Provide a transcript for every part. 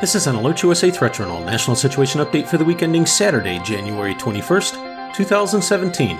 This is an AlertsUSA Threat Journal National Situation Update for the week ending Saturday, January 21st, 2017.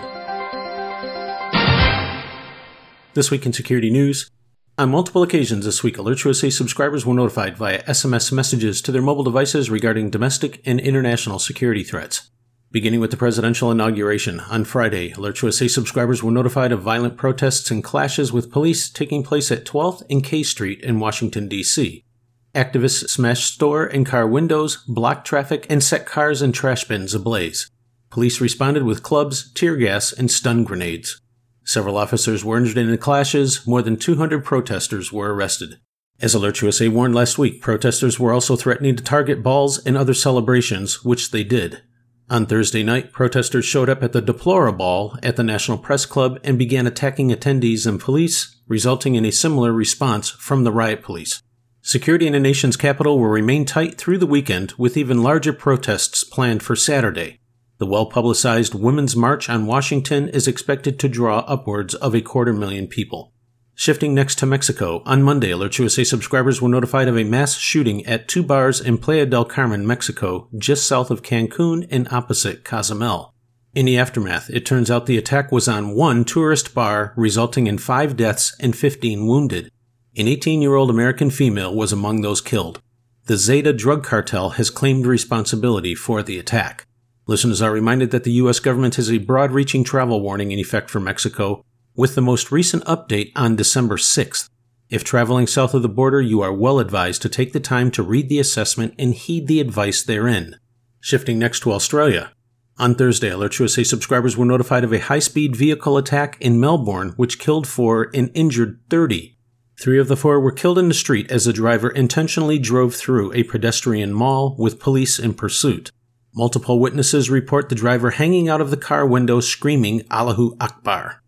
This week in security news. On multiple occasions this week, AlertsUSA subscribers were notified via SMS messages to their mobile devices regarding domestic and international security threats. Beginning with the presidential inauguration, on Friday, AlertsUSA subscribers were notified of violent protests and clashes with police taking place at 12th and K Street in Washington, D.C. Activists smashed store and car windows, blocked traffic, and set cars and trash bins ablaze. Police responded with clubs, tear gas, and stun grenades. Several officers were injured in the clashes. More than 200 protesters were arrested. As AlertsUSA warned last week, protesters were also threatening to target balls and other celebrations, which they did. On Thursday night, protesters showed up at the DeploraBall at the National Press Club and began attacking attendees and police, resulting in a similar response from the riot police. Security in the nation's capital will remain tight through the weekend, with even larger protests planned for Saturday. The well publicized Women's March on Washington is expected to draw upwards of a quarter million people. Shifting next to Mexico, on Monday, AlertsUSA subscribers were notified of a mass shooting at two bars in Playa del Carmen, Mexico, just south of Cancun and opposite Cozumel. In the aftermath, it turns out the attack was on one tourist bar, resulting in five deaths and 15 wounded. An 18 year old American female was among those killed. The Zeta drug cartel has claimed responsibility for the attack. Listeners are reminded that the U.S. government has a broad reaching travel warning in effect for Mexico, with the most recent update on December 6th. If traveling south of the border, you are well advised to take the time to read the assessment and heed the advice therein. Shifting next to Australia. On Thursday, AlertsUSA subscribers were notified of a high speed vehicle attack in Melbourne, which killed four and injured 30. Three of the four were killed in the street as the driver intentionally drove through a pedestrian mall with police in pursuit. Multiple witnesses report the driver hanging out of the car window screaming Allahu Akbar.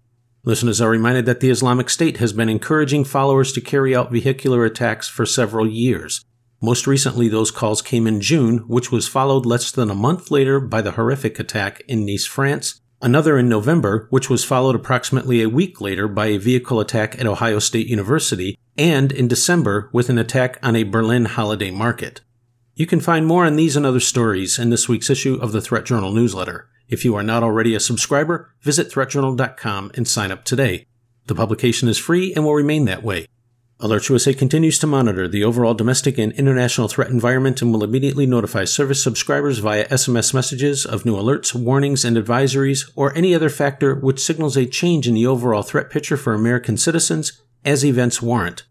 Listeners are reminded that the Islamic State has been encouraging followers to carry out vehicular attacks for several years. Most recently, those calls came in June, which was followed less than a month later by the horrific attack in Nice, France, another in November, which was followed approximately a week later by a vehicle attack at Ohio State University, and in December with an attack on a Berlin holiday market. You can find more on these and other stories in this week's issue of the Threat Journal newsletter. If you are not already a subscriber, visit threatjournal.com and sign up today. The publication is free and will remain that way. AlertsUSA continues to monitor the overall domestic and international threat environment and will immediately notify service subscribers via SMS messages of new alerts, warnings, and advisories, or any other factor which signals a change in the overall threat picture for American citizens as events warrant.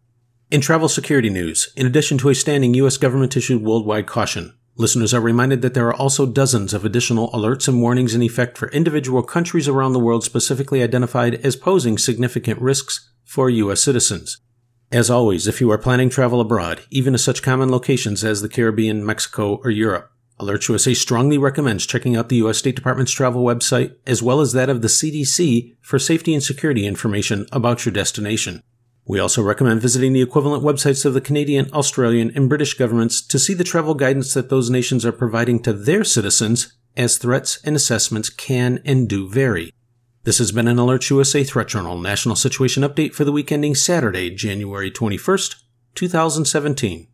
In travel security news, in addition to a standing U.S. government issued worldwide caution, listeners are reminded that there are also dozens of additional alerts and warnings in effect for individual countries around the world specifically identified as posing significant risks for U.S. citizens. As always, if you are planning travel abroad, even to such common locations as the Caribbean, Mexico, or Europe, AlertsUSA strongly recommends checking out the U.S. State Department's travel website as well as that of the CDC for safety and security information about your destination. We also recommend visiting the equivalent websites of the Canadian, Australian, and British governments to see the travel guidance that those nations are providing to their citizens, as threats and assessments can and do vary. This has been an AlertsUSA Threat Journal National Situation Update for the week ending Saturday, January 21st, 2017.